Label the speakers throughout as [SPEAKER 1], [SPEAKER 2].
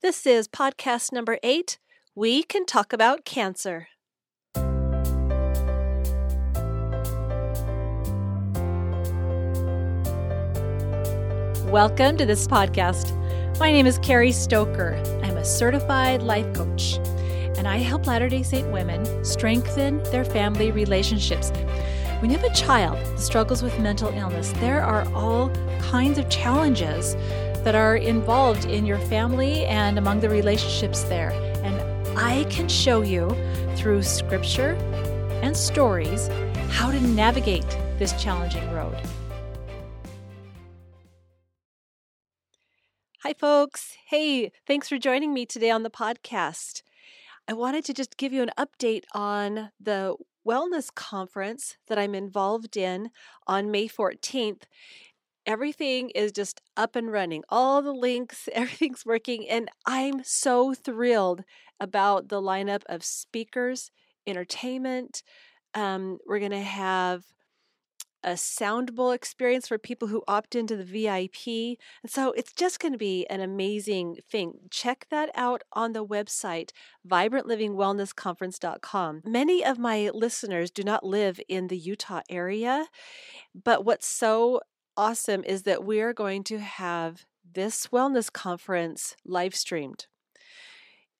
[SPEAKER 1] This is podcast number eight. We can talk about cancer. Welcome to this podcast. My name is Carrie Stoker. I'm a certified life coach, and I help Latter day Saint women strengthen their family relationships. When you have a child that struggles with mental illness, there are all kinds of challenges that are involved in your family and among the relationships there. And I can show you through scripture and stories how to navigate this challenging road. Hi, folks. Hey, thanks for joining me today on the podcast. I wanted to just give you an update on the wellness conference that I'm involved in on May 14th. Everything is just up and running. All the links, everything's working. And I'm so thrilled about the lineup of speakers, entertainment. Um, we're going to have a sound bowl experience for people who opt into the VIP. And so it's just going to be an amazing thing. Check that out on the website, vibrantlivingwellnessconference.com. Many of my listeners do not live in the Utah area, but what's so awesome is that we are going to have this wellness conference live streamed.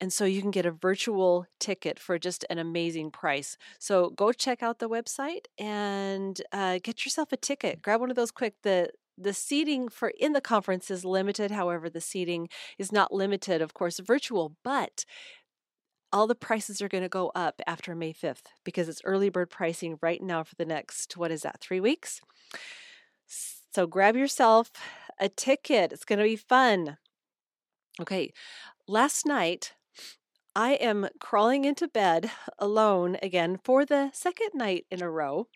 [SPEAKER 1] And so you can get a virtual ticket for just an amazing price. So go check out the website and uh, get yourself a ticket. Grab one of those quick. The the seating for in the conference is limited. However, the seating is not limited, of course, virtual, but all the prices are going to go up after May 5th because it's early bird pricing right now for the next, what is that, three weeks? So grab yourself a ticket. It's going to be fun. Okay, last night I am crawling into bed alone again for the second night in a row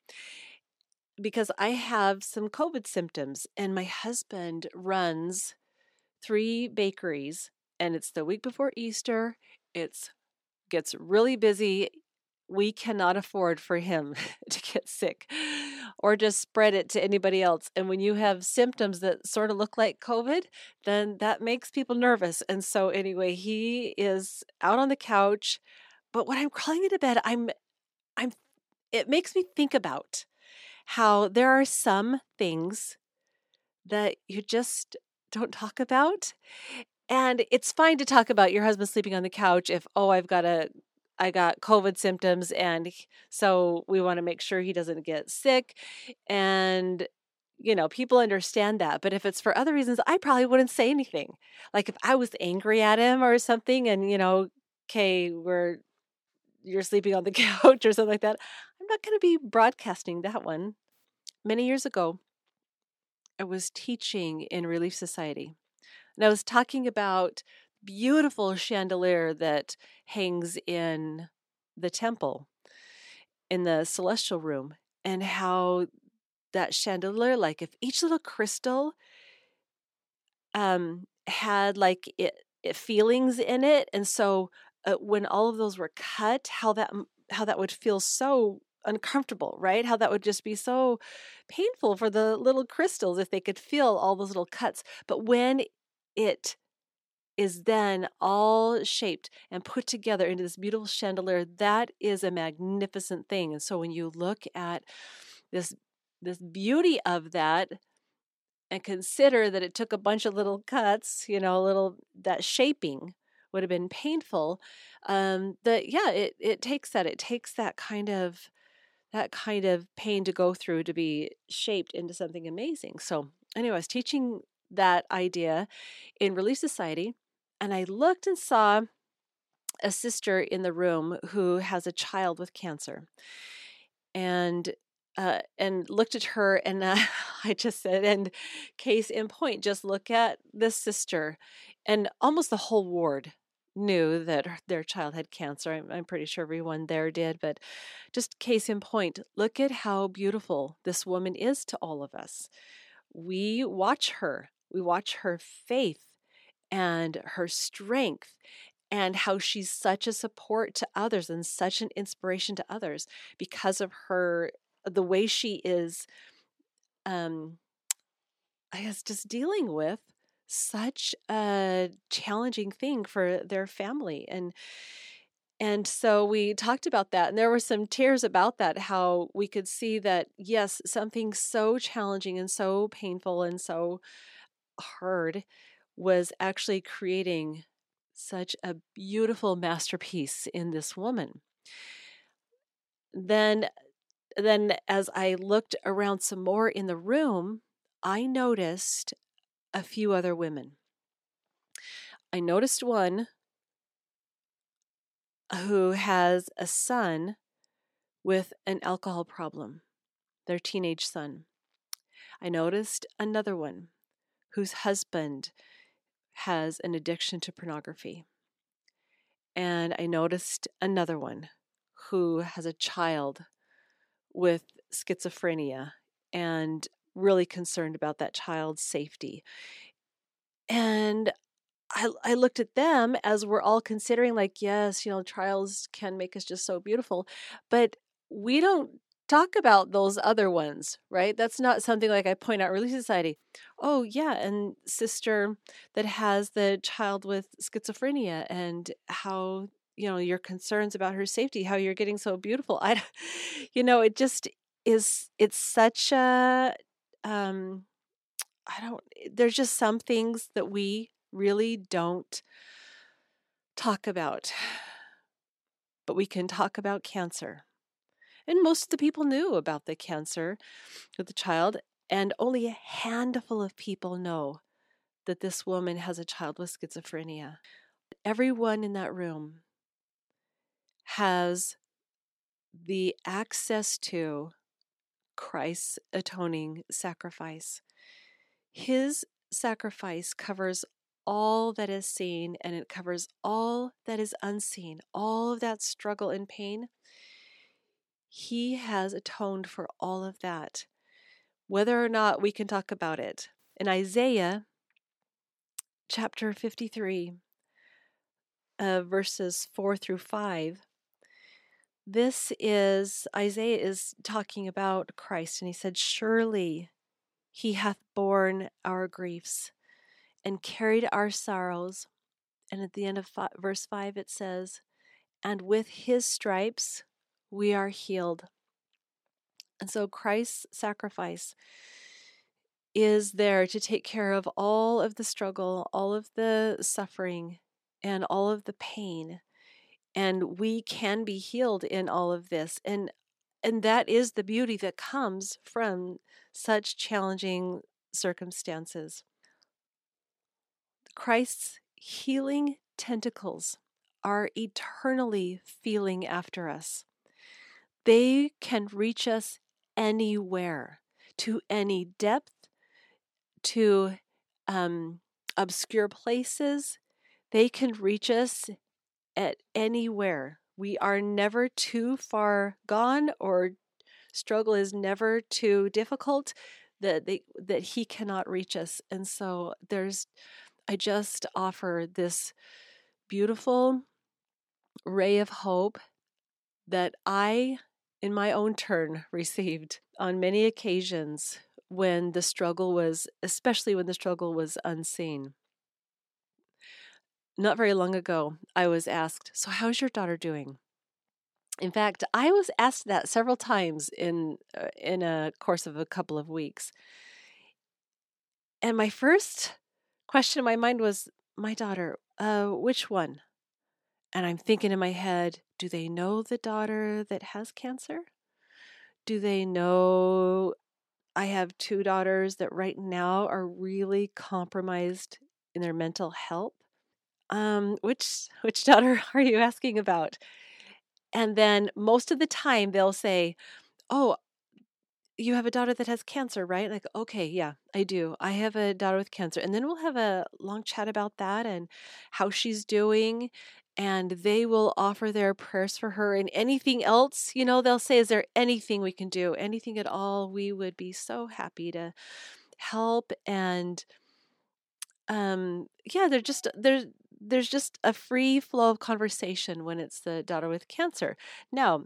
[SPEAKER 1] because I have some COVID symptoms, and my husband runs three bakeries, and it's the week before Easter. It's gets really busy we cannot afford for him to get sick or just spread it to anybody else. And when you have symptoms that sort of look like COVID, then that makes people nervous. And so, anyway, he is out on the couch. But when I'm crawling into bed, I'm, I'm, it makes me think about how there are some things that you just don't talk about. And it's fine to talk about your husband sleeping on the couch if, oh, I've got a I got COVID symptoms, and so we want to make sure he doesn't get sick. And you know, people understand that. But if it's for other reasons, I probably wouldn't say anything. Like if I was angry at him or something, and you know, okay, we're you're sleeping on the couch or something like that, I'm not going to be broadcasting that one. Many years ago, I was teaching in Relief Society. And I was talking about beautiful chandelier that hangs in the temple in the celestial room and how that chandelier like if each little crystal um had like it, it feelings in it and so uh, when all of those were cut how that how that would feel so uncomfortable right? How that would just be so painful for the little crystals if they could feel all those little cuts. But when it is then all shaped and put together into this beautiful chandelier. That is a magnificent thing. And so when you look at this this beauty of that and consider that it took a bunch of little cuts you know a little that shaping would have been painful um that yeah it it takes that it takes that kind of that kind of pain to go through to be shaped into something amazing. So anyway i was teaching that idea in relief society and I looked and saw a sister in the room who has a child with cancer. And uh, and looked at her and uh, I just said, and case in point, just look at this sister. And almost the whole ward knew that their child had cancer. I'm, I'm pretty sure everyone there did, but just case in point, look at how beautiful this woman is to all of us. We watch her, we watch her faith and her strength and how she's such a support to others and such an inspiration to others because of her the way she is um i guess just dealing with such a challenging thing for their family and and so we talked about that and there were some tears about that how we could see that yes something so challenging and so painful and so hard was actually creating such a beautiful masterpiece in this woman. Then then as i looked around some more in the room i noticed a few other women. I noticed one who has a son with an alcohol problem their teenage son. I noticed another one whose husband has an addiction to pornography. And I noticed another one who has a child with schizophrenia and really concerned about that child's safety. And I, I looked at them as we're all considering, like, yes, you know, trials can make us just so beautiful, but we don't talk about those other ones, right? That's not something like I point out Relief Society. Oh, yeah, and sister that has the child with schizophrenia and how, you know, your concerns about her safety, how you're getting so beautiful. I, you know, it just is, it's such a, um, I don't, there's just some things that we really don't talk about, but we can talk about cancer and most of the people knew about the cancer of the child, and only a handful of people know that this woman has a child with schizophrenia. Everyone in that room has the access to Christ's atoning sacrifice. His sacrifice covers all that is seen and it covers all that is unseen, all of that struggle and pain. He has atoned for all of that, whether or not we can talk about it. In Isaiah chapter 53, uh, verses 4 through 5, this is Isaiah is talking about Christ, and he said, Surely he hath borne our griefs and carried our sorrows. And at the end of verse 5, it says, And with his stripes we are healed. And so Christ's sacrifice is there to take care of all of the struggle, all of the suffering, and all of the pain. And we can be healed in all of this. And and that is the beauty that comes from such challenging circumstances. Christ's healing tentacles are eternally feeling after us. They can reach us anywhere, to any depth, to um, obscure places. They can reach us at anywhere. We are never too far gone, or struggle is never too difficult that they, that He cannot reach us. And so there's, I just offer this beautiful ray of hope that I in my own turn, received on many occasions when the struggle was, especially when the struggle was unseen. Not very long ago, I was asked, So, how's your daughter doing? In fact, I was asked that several times in uh, in a course of a couple of weeks. And my first question in my mind was, "My daughter, uh, which one?" And I'm thinking in my head, do they know the daughter that has cancer? Do they know I have two daughters that right now are really compromised in their mental health? Um, which which daughter are you asking about? And then most of the time they'll say, "Oh, you have a daughter that has cancer, right? Like, okay, yeah, I do. I have a daughter with cancer. And then we'll have a long chat about that and how she's doing. And they will offer their prayers for her and anything else, you know, they'll say, Is there anything we can do? Anything at all? We would be so happy to help. And um, yeah, they're just, there's, there's just a free flow of conversation when it's the daughter with cancer. Now,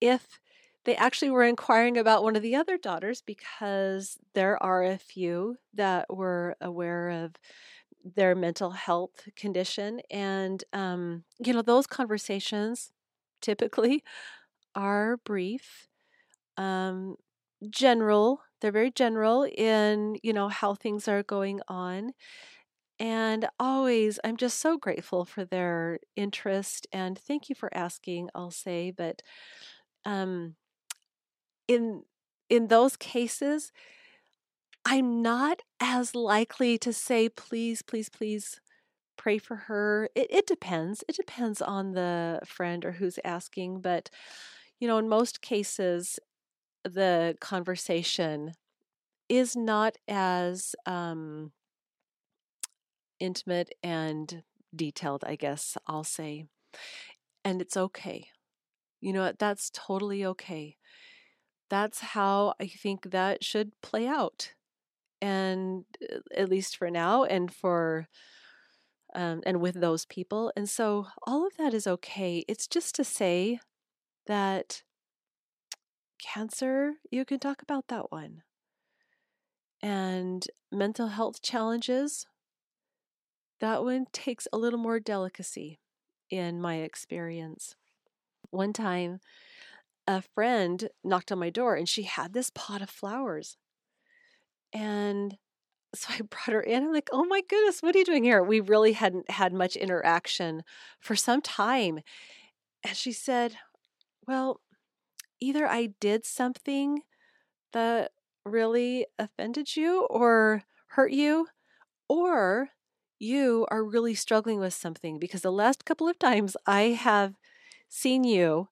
[SPEAKER 1] if they actually were inquiring about one of the other daughters because there are a few that were aware of their mental health condition. And, um, you know, those conversations typically are brief, um, general. They're very general in, you know, how things are going on. And always, I'm just so grateful for their interest and thank you for asking, I'll say. But um, in in those cases, I'm not as likely to say, please, please, please pray for her. It, it depends. It depends on the friend or who's asking. But, you know, in most cases, the conversation is not as um, intimate and detailed, I guess I'll say. And it's okay. You know? That's totally okay. That's how I think that should play out. And uh, at least for now and for um, and with those people. And so all of that is okay. It's just to say that cancer, you can talk about that one. And mental health challenges, that one takes a little more delicacy in my experience. One time, a friend knocked on my door and she had this pot of flowers. And so I brought her in. I'm like, oh my goodness, what are you doing here? We really hadn't had much interaction for some time. And she said, well, either I did something that really offended you or hurt you, or you are really struggling with something because the last couple of times I have seen you,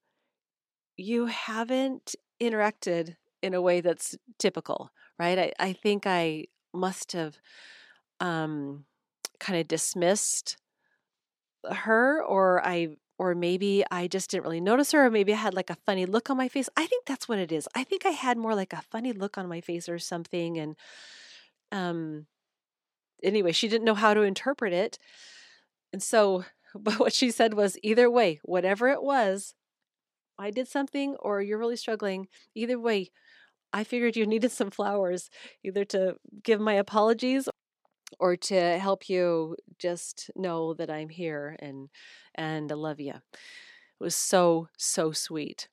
[SPEAKER 1] you haven't interacted in a way that's typical, right? I, I think I must have um, kind of dismissed her, or I, or maybe I just didn't really notice her, or maybe I had like a funny look on my face. I think that's what it is. I think I had more like a funny look on my face or something, and um, anyway, she didn't know how to interpret it. And so, but what she said was either way, whatever it was, I did something or you're really struggling, either way, I figured you needed some flowers, either to give my apologies or to help you just know that I'm here and and I love you. It was so so sweet.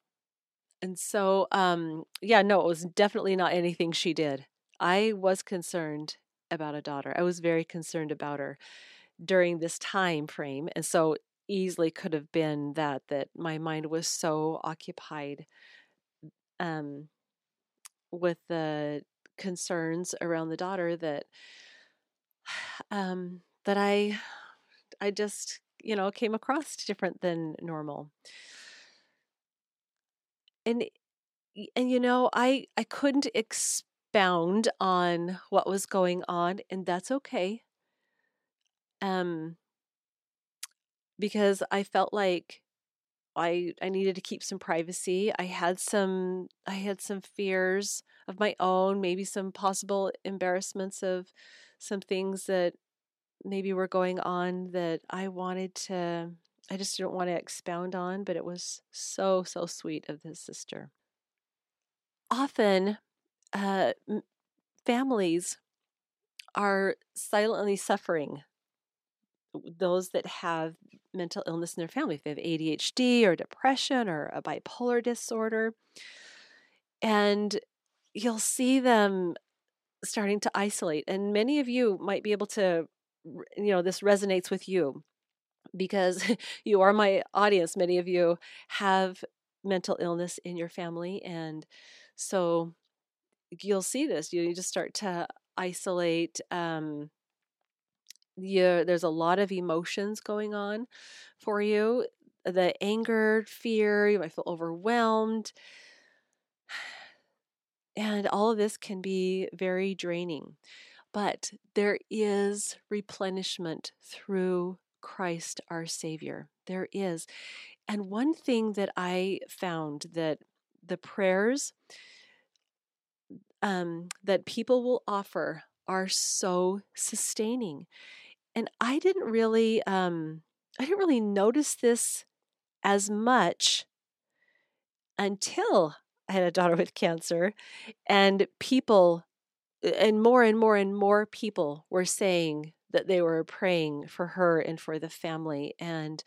[SPEAKER 1] And so um yeah, no, it was definitely not anything she did. I was concerned about a daughter. I was very concerned about her during this time frame. And so easily could have been that that my mind was so occupied um, with the concerns around the daughter that um, that I I just you know came across different than normal. And and you know I I couldn't expound on what was going on, and that's okay. Um, because I felt like I I needed to keep some privacy. I had some I had some fears of my own, maybe some possible embarrassments of some things that maybe were going on that I wanted to I just didn't want to expound on, but it was so so sweet of this sister. Often uh, families are silently suffering. Those that have mental illness in their family, if they have ADHD or depression or a bipolar disorder, and you'll see them starting to isolate. And many of you might be able to, you know, this resonates with you because you are my audience. Many of you have mental illness in your family. And so you'll see this. You just start to isolate. Um, you, there's a lot of emotions going on for you. The anger, fear, you might feel overwhelmed. And all of this can be very draining. But there is replenishment through Christ our Savior. There is. And one thing that I found that the prayers um, that people will offer are so sustaining. And I didn't really, um, I didn't really notice this as much until I had a daughter with cancer, and people, and more and more and more people were saying that they were praying for her and for the family. And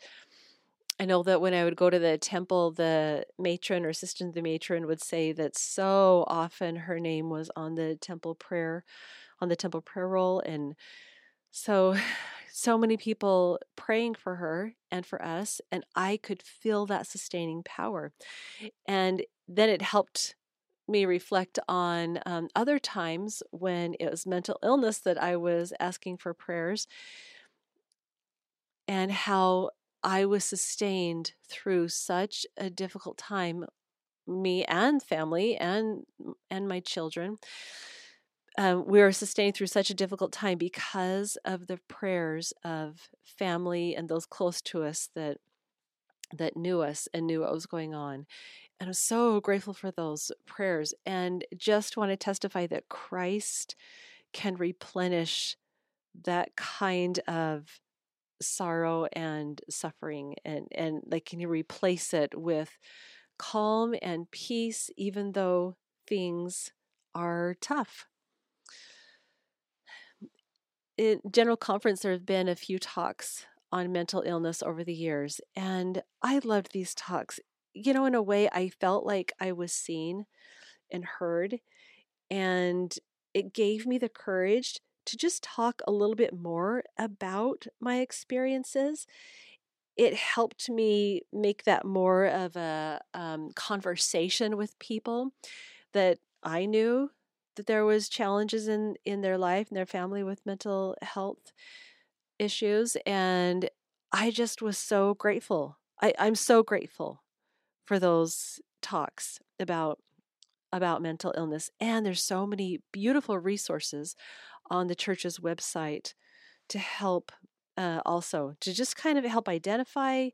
[SPEAKER 1] I know that when I would go to the temple, the matron or assistant of the matron would say that so often her name was on the temple prayer, on the temple prayer roll. And so, so many people praying for her and for us. And I could feel that sustaining power. And then it helped me reflect on um, other times when it was mental illness that I was asking for prayers and how I was sustained through such a difficult time, me and family and and my children. Um, we were sustained through such a difficult time because of the prayers of family and those close to us that that knew us and knew what was going on. And I'm so grateful for those prayers and just want to testify that Christ can replenish that kind of sorrow and suffering and and like can you replace it with calm and peace even though things are tough in general conference there have been a few talks on mental illness over the years and i loved these talks you know in a way i felt like i was seen and heard and it gave me the courage to just talk a little bit more about my experiences. It helped me make that more of a um, conversation with people that I knew that there was challenges in in their life and their family with mental health issues and i just was so grateful. I, i'm so grateful for those talks about about mental illness and there's so many beautiful resources on the church's website to help uh, also to just kind of help identify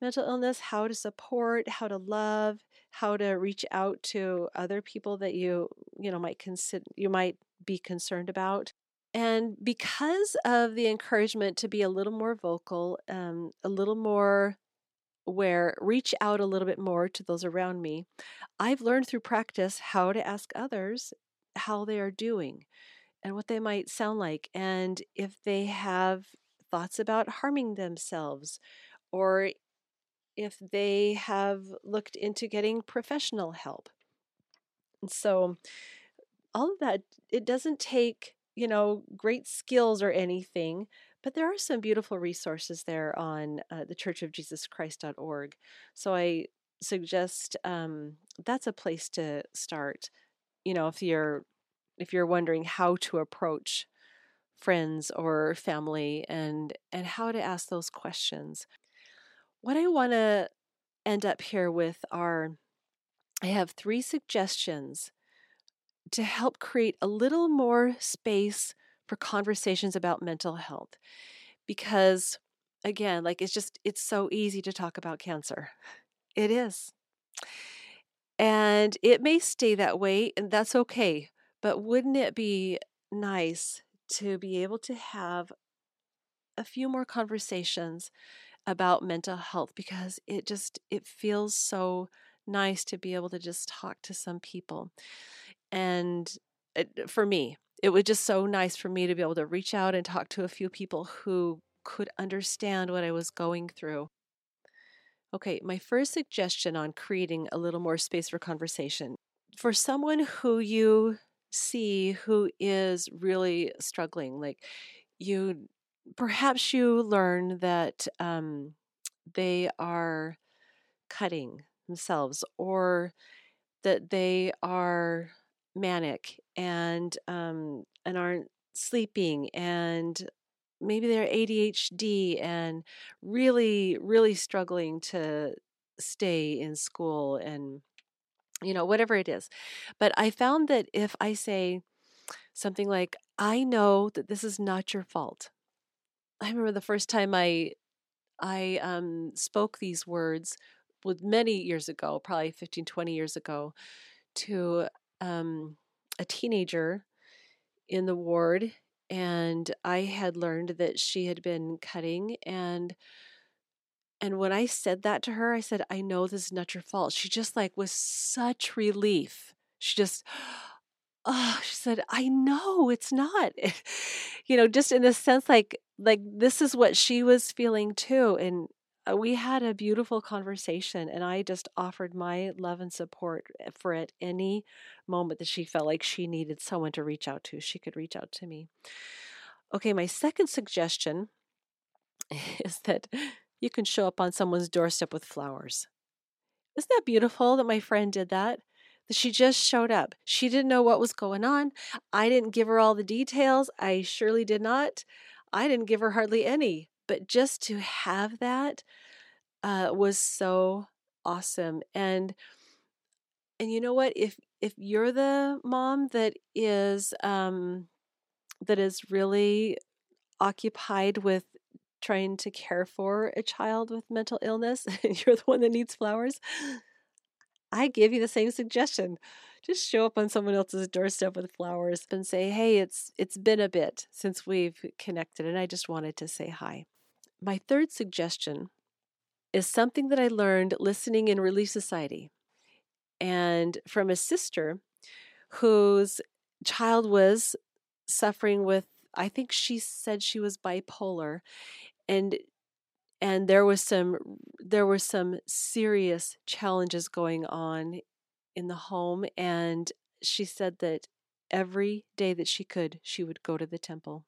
[SPEAKER 1] mental illness, how to support, how to love, how to reach out to other people that you you know might consider you might be concerned about. And because of the encouragement to be a little more vocal, um, a little more where reach out a little bit more to those around me, I've learned through practice how to ask others how they are doing and what they might sound like, and if they have thoughts about harming themselves, or if they have looked into getting professional help. And so, all of that, it doesn't take, you know, great skills or anything, but there are some beautiful resources there on uh, the churchofjesuschrist.org. So I suggest um, that's a place to start. You know, if you're if you're wondering how to approach friends or family and and how to ask those questions. What I want to end up here with are I have three suggestions to help create a little more space for conversations about mental health because again like it's just it's so easy to talk about cancer. It is. And it may stay that way and that's okay but wouldn't it be nice to be able to have a few more conversations about mental health because it just it feels so nice to be able to just talk to some people. And it, for me, it was just so nice for me to be able to reach out and talk to a few people who could understand what I was going through. Okay, my first suggestion on creating a little more space for conversation. For someone who you see who is really struggling. Like you, perhaps you learn that um, they are cutting themselves or that they are manic and um, and aren't sleeping and maybe they're ADHD and really really struggling to stay in school and you know, whatever it is. But I found that if I say something like, I know that this is not your fault. I remember the first time I I um, spoke these words with many years ago, probably 15, 20 years ago, to um, a teenager in the ward. And I had learned that she had been cutting and And when I said that to her, I said, I know this is not your fault. She just like was such relief. She just, oh, she said, I know it's not. you know, just in the sense like, like this is what she was feeling too. And uh, we had a beautiful conversation and I just offered my love and support eh, for at any moment that she felt like she needed someone to reach out to. She could reach out to me. Okay, my second suggestion is that you can show up on someone's doorstep with flowers. Isn't that beautiful that my friend did that? That she just showed up. She didn't know what was going on. I didn't give her all the details. I surely did not. I didn't give her hardly any. But just to have that uh, was so awesome. And and you know what? If if you're the mom that is um, that is really occupied with trying to care for a child with mental illness and you're the one that needs flowers, I give you the same suggestion. Just show up on someone else's doorstep with flowers and say, "Hey, it's it's been a bit since we've connected and I just wanted to say hi." My third suggestion is something that I learned listening in Relief Society and from a sister whose child was suffering with I think she said she was bipolar and and there was some there were some serious challenges going on in the home and she said that every day that she could she would go to the temple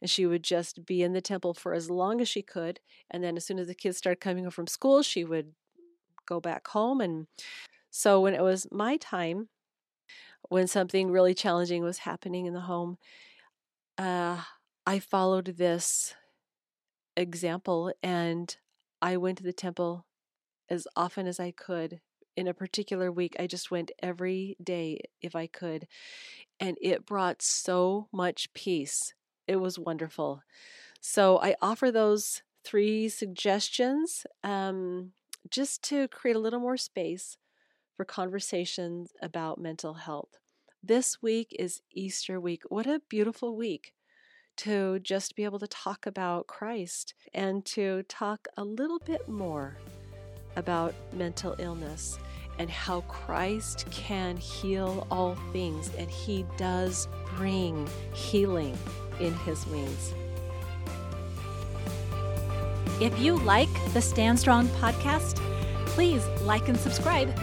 [SPEAKER 1] and she would just be in the temple for as long as she could and then as soon as the kids started coming home from school she would go back home and so when it was my time when something really challenging was happening in the home uh, i followed this example and I went to the temple as often as I could. In a particular week, I just went every day if I could. And it brought so much peace. It was wonderful. So I offer those three suggestions um, just to create a little more space for conversations about mental health. This week is Easter week. What a beautiful week to just be able to talk about Christ and to talk a little bit more about mental illness and how Christ can heal all things, and He does bring healing in His wings.
[SPEAKER 2] If you like the Stand Strong podcast, please like and subscribe